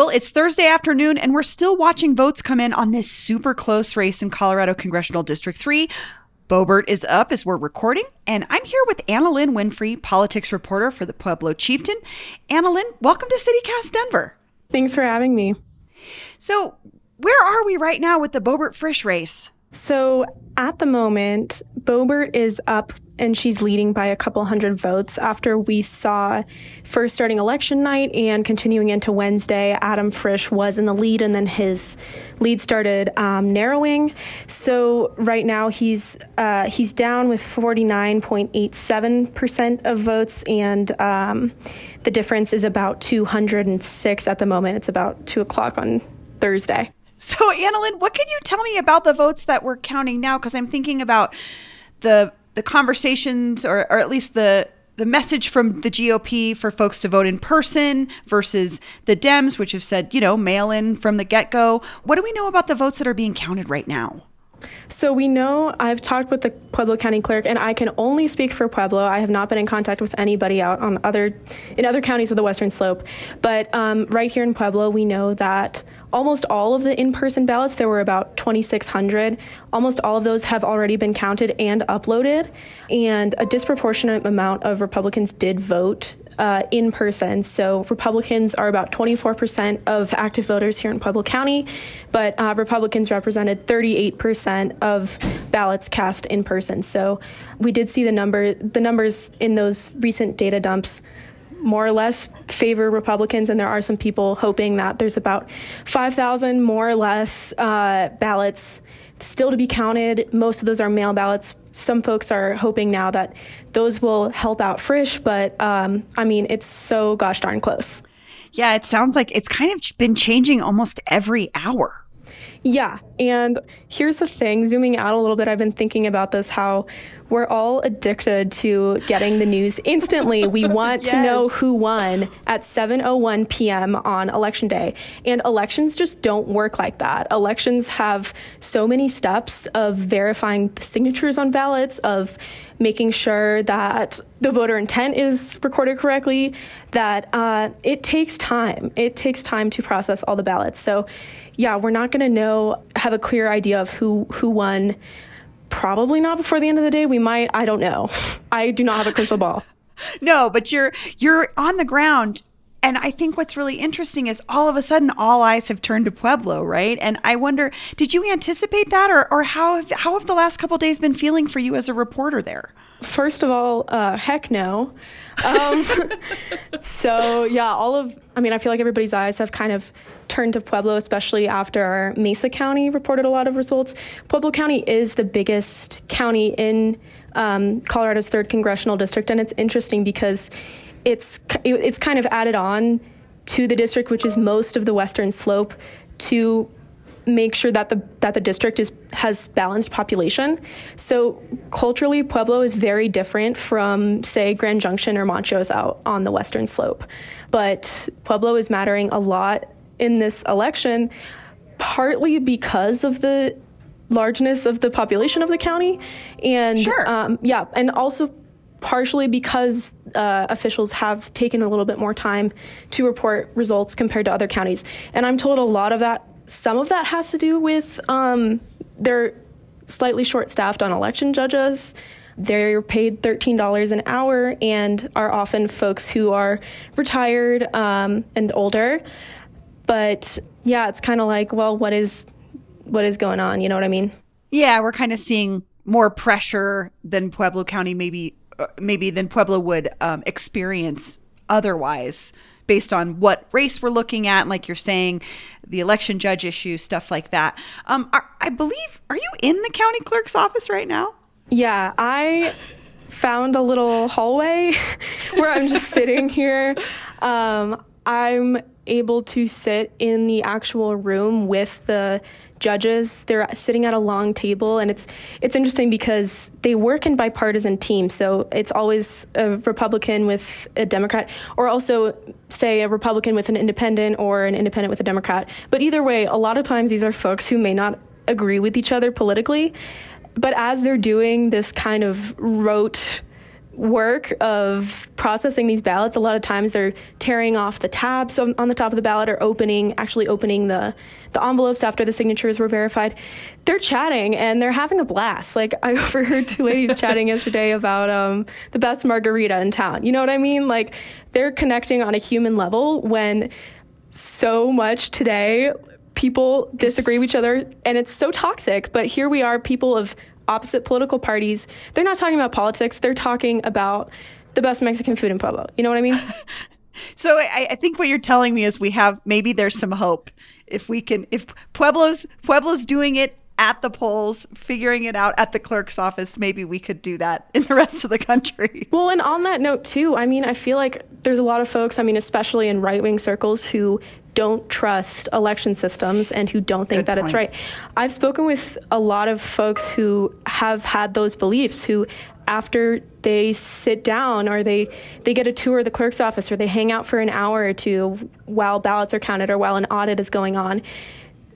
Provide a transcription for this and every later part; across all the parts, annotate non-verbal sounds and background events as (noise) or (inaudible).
Well, it's Thursday afternoon, and we're still watching votes come in on this super close race in Colorado Congressional District 3. Boebert is up as we're recording, and I'm here with Annalyn Winfrey, politics reporter for the Pueblo Chieftain. Annalyn, welcome to CityCast Denver. Thanks for having me. So, where are we right now with the Boebert Frisch race? So, at the moment, Boebert is up and she's leading by a couple hundred votes after we saw first starting election night and continuing into Wednesday. Adam Frisch was in the lead and then his lead started um, narrowing. So right now he's uh, he's down with 49.87% of votes and um, the difference is about 206 at the moment. It's about 2 o'clock on Thursday. So, Annalyn, what can you tell me about the votes that we're counting now? Because I'm thinking about the the conversations, or or at least the the message from the GOP for folks to vote in person versus the Dems, which have said, you know, mail in from the get go. What do we know about the votes that are being counted right now? So we know I've talked with the Pueblo County clerk, and I can only speak for Pueblo. I have not been in contact with anybody out on other in other counties of the Western Slope. But um, right here in Pueblo, we know that almost all of the in-person ballots, there were about 2,600. Almost all of those have already been counted and uploaded, and a disproportionate amount of Republicans did vote uh, in person. So Republicans are about 24% of active voters here in Pueblo County, but uh, Republicans represented 38% of ballots cast in person. So we did see the number, the numbers in those recent data dumps more or less favor Republicans, and there are some people hoping that there's about 5,000 more or less uh, ballots still to be counted. Most of those are mail ballots. Some folks are hoping now that those will help out Frisch, but um, I mean, it's so gosh darn close. Yeah, it sounds like it's kind of been changing almost every hour. Yeah. And here's the thing zooming out a little bit, I've been thinking about this how we're all addicted to getting the news instantly. We (laughs) want yes. to know who won at 7:01 p.m. on election day. And elections just don't work like that. Elections have so many steps of verifying the signatures on ballots, of making sure that the voter intent is recorded correctly, that uh, it takes time. It takes time to process all the ballots. So, yeah, we're not going to know, have a clear idea of who who won Probably not before the end of the day. We might. I don't know. I do not have a crystal ball. (laughs) no, but you're you're on the ground and I think what's really interesting is all of a sudden all eyes have turned to Pueblo, right? And I wonder, did you anticipate that, or, or how have, how have the last couple days been feeling for you as a reporter there? First of all, uh, heck no. Um, (laughs) so yeah, all of I mean, I feel like everybody's eyes have kind of turned to Pueblo, especially after Mesa County reported a lot of results. Pueblo County is the biggest county in um, Colorado's third congressional district, and it's interesting because it's it's kind of added on to the district, which is most of the western slope, to make sure that the that the district is has balanced population. So culturally, Pueblo is very different from say Grand Junction or Montrose out on the western slope. But Pueblo is mattering a lot in this election, partly because of the largeness of the population of the county, and sure. um, yeah, and also partially because uh, officials have taken a little bit more time to report results compared to other counties. And I'm told a lot of that some of that has to do with um, they're slightly short staffed on election judges. They're paid $13 an hour and are often folks who are retired um, and older. But yeah, it's kind of like, well, what is what is going on? You know what I mean? Yeah, we're kind of seeing more pressure than Pueblo County maybe maybe than Pueblo would um, experience otherwise based on what race we're looking at, like you're saying, the election judge issue, stuff like that. Um, are, I believe, are you in the county clerk's office right now? Yeah, I found a little hallway (laughs) where I'm just sitting here. Um, I'm able to sit in the actual room with the judges. They're sitting at a long table, and it's it's interesting because they work in bipartisan teams. So it's always a Republican with a Democrat, or also say a Republican with an independent, or an independent with a Democrat. But either way, a lot of times these are folks who may not agree with each other politically, but as they're doing this kind of rote work of processing these ballots. A lot of times they're tearing off the tabs on, on, the top of the ballot or opening, actually opening the, the envelopes after the signatures were verified. They're chatting and they're having a blast. Like I (laughs) overheard two ladies chatting yesterday about um, the best margarita in town. You know what I mean? Like they're connecting on a human level when so much today people disagree with each other and it's so toxic. But here we are, people of opposite political parties. They're not talking about politics. They're talking about the best Mexican food in Pueblo. You know what I mean? (laughs) so I, I, think what you're telling me is we have maybe there's some hope if we can if Pueblo's Pueblo's doing it at the polls, figuring it out at the clerk's office, maybe we could do that in the (laughs) rest of the country. Well, and on that note too, I mean, I feel like there's a lot of folks, I mean, especially in right-wing circles who don't trust election systems and who don't think Good that point. it's right. I've spoken with a lot of folks who have had those beliefs who after they sit down or they they get a tour of the clerk's office or they hang out for an hour or two while ballots are counted or while an audit is going on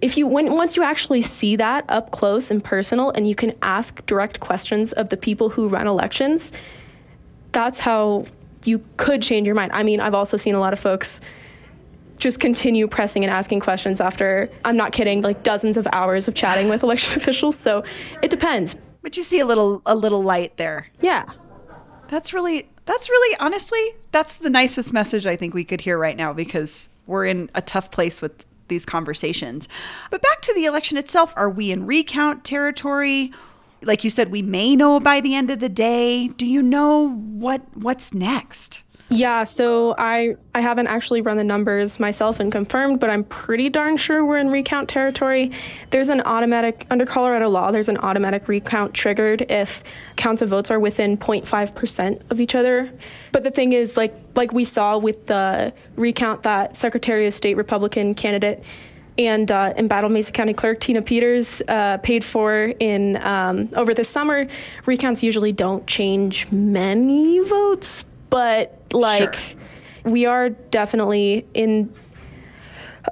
if you when once you actually see that up close and personal and you can ask direct questions of the people who run elections that's how you could change your mind i mean i've also seen a lot of folks just continue pressing and asking questions after I'm not kidding, like dozens of hours of chatting with (laughs) election officials. So it depends. But you see a little a little light there. Yeah. That's really that's really honestly, that's the nicest message I think we could hear right now because we're in a tough place with these conversations. But back to the election itself, are we in recount territory? Like you said, we may know by the end of the day. Do you know what what's next? Yeah, so I I haven't actually run the numbers myself and confirmed, but I'm pretty darn sure we're in recount territory. There's an automatic under Colorado law, there's an automatic recount triggered if counts of votes are within 0.5% of each other. But the thing is like like we saw with the recount that Secretary of State Republican candidate and uh, embattled Mesa County Clerk Tina Peters uh, paid for in um, over the summer. Recounts usually don't change many votes, but like sure. we are definitely in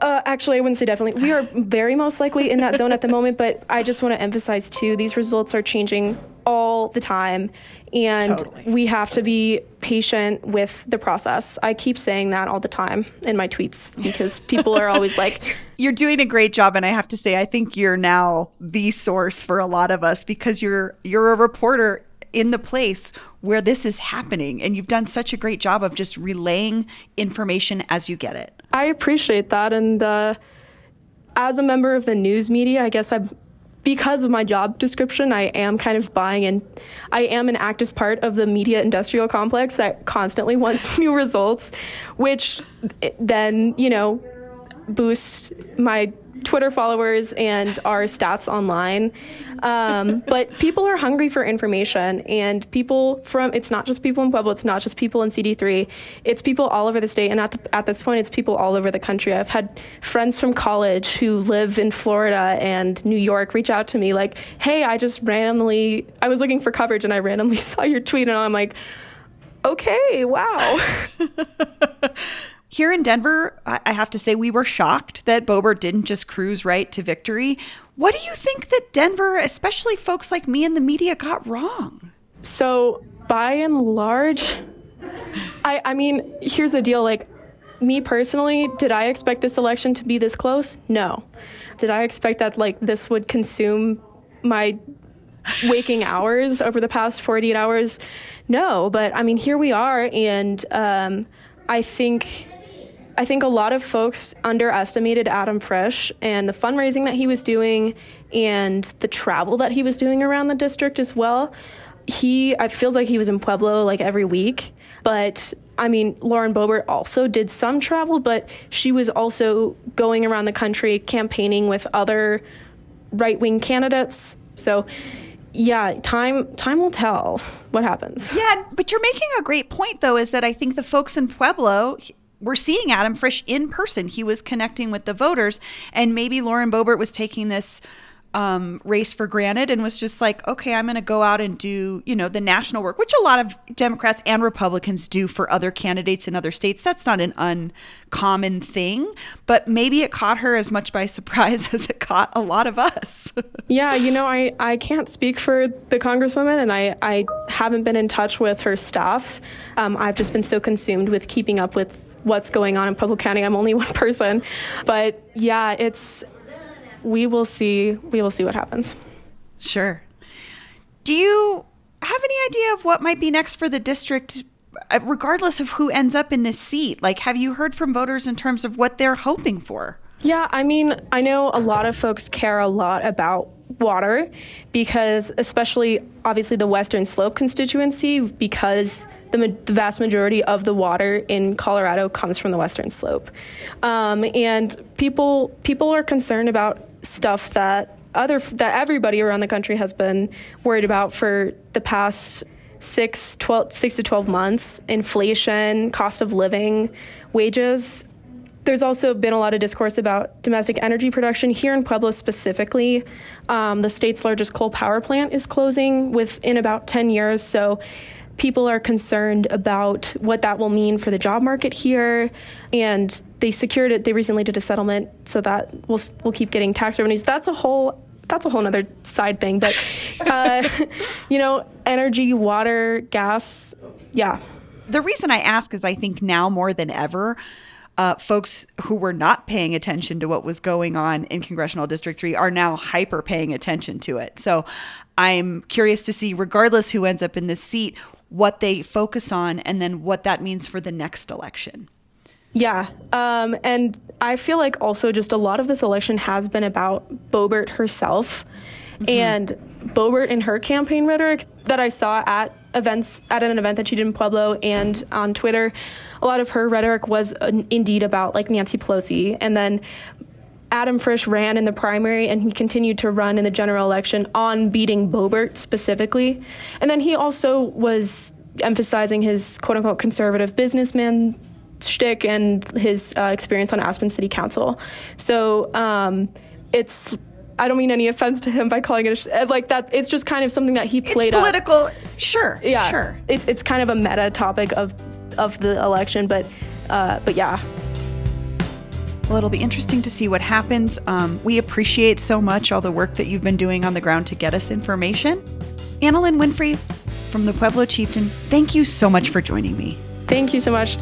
uh, actually, I wouldn't say definitely. We are very most likely in that zone at the moment, but I just want to emphasize too these results are changing all the time, and totally. we have to be patient with the process. I keep saying that all the time in my tweets because people are always like, (laughs) You're doing a great job. And I have to say, I think you're now the source for a lot of us because you're you're a reporter in the place where this is happening. And you've done such a great job of just relaying information as you get it. I appreciate that. And uh, as a member of the news media, I guess I'm because of my job description, I am kind of buying and I am an active part of the media industrial complex that constantly (laughs) wants new results, which then, you know, boost my Twitter followers and our stats online. Um, (laughs) but people are hungry for information, and people from it's not just people in Pueblo, it's not just people in CD3, it's people all over the state, and at the, at this point, it's people all over the country. I've had friends from college who live in Florida and New York reach out to me like, "Hey, I just randomly I was looking for coverage, and I randomly (laughs) saw your tweet, and I'm like." Okay, wow. (laughs) Here in Denver, I have to say we were shocked that Boebert didn't just cruise right to victory. What do you think that Denver, especially folks like me in the media, got wrong? So, by and large, I, I mean, here's the deal. Like, me personally, did I expect this election to be this close? No. Did I expect that, like, this would consume my waking hours over the past 48 hours? No. But, I mean, here we are. And um, I think I think a lot of folks underestimated Adam Frisch and the fundraising that he was doing and the travel that he was doing around the district as well. He, it feels like he was in Pueblo like every week, but I mean, Lauren Boebert also did some travel, but she was also going around the country campaigning with other right wing candidates. So, yeah, time time will tell what happens. Yeah, but you're making a great point though is that I think the folks in Pueblo we're seeing Adam Frisch in person. He was connecting with the voters, and maybe Lauren Boebert was taking this um, race for granted and was just like, okay, I'm going to go out and do, you know, the national work, which a lot of Democrats and Republicans do for other candidates in other states. That's not an uncommon thing, but maybe it caught her as much by (laughs) surprise as it caught a lot of us. (laughs) yeah, you know, I, I can't speak for the Congresswoman and I, I haven't been in touch with her staff. Um, I've just been so consumed with keeping up with what's going on in Pueblo County. I'm only (laughs) one person. But yeah, it's we will see we will see what happens. Sure. Do you have any idea of what might be next for the district uh, regardless of who ends up in this seat? Like have you heard from voters in terms of what they're hoping for? Yeah, I mean, I know a lot of folks care a lot about water because especially obviously the western slope constituency because the, the, vast majority of the water in Colorado comes from the western slope, um, and people people are concerned about stuff that other that everybody around the country has been worried about for the past six, 12, six to 12 months. Inflation cost of living wages there's also been a lot of discourse about domestic energy production here in Pueblo specifically. Um, the state's largest coal power plant is closing within about 10 years. So people are concerned about what that will mean for the job market here and they secured it they recently did a settlement so that we'll, we'll keep getting tax revenues that's a whole that's a whole other side thing but (laughs) uh, you know energy water gas yeah the reason i ask is i think now more than ever uh, folks who were not paying attention to what was going on in Congressional District 3 are now hyper paying attention to it. So I'm curious to see, regardless who ends up in this seat, what they focus on and then what that means for the next election. Yeah. Um, and I feel like also just a lot of this election has been about Boebert herself. Mm-hmm. And Boebert in her campaign rhetoric that I saw at events at an event that she did in Pueblo and on Twitter, a lot of her rhetoric was indeed about like Nancy Pelosi. And then Adam Frisch ran in the primary and he continued to run in the general election on beating Boebert specifically. And then he also was emphasizing his quote unquote conservative businessman shtick and his uh, experience on Aspen City Council. So um, it's. I don't mean any offense to him by calling it a, like that. It's just kind of something that he played. It's political, up. sure. Yeah, sure. It's it's kind of a meta topic of of the election, but uh, but yeah. Well, it'll be interesting to see what happens. Um, we appreciate so much all the work that you've been doing on the ground to get us information. Annalyn Winfrey from the Pueblo Chieftain, thank you so much for joining me. Thank you so much.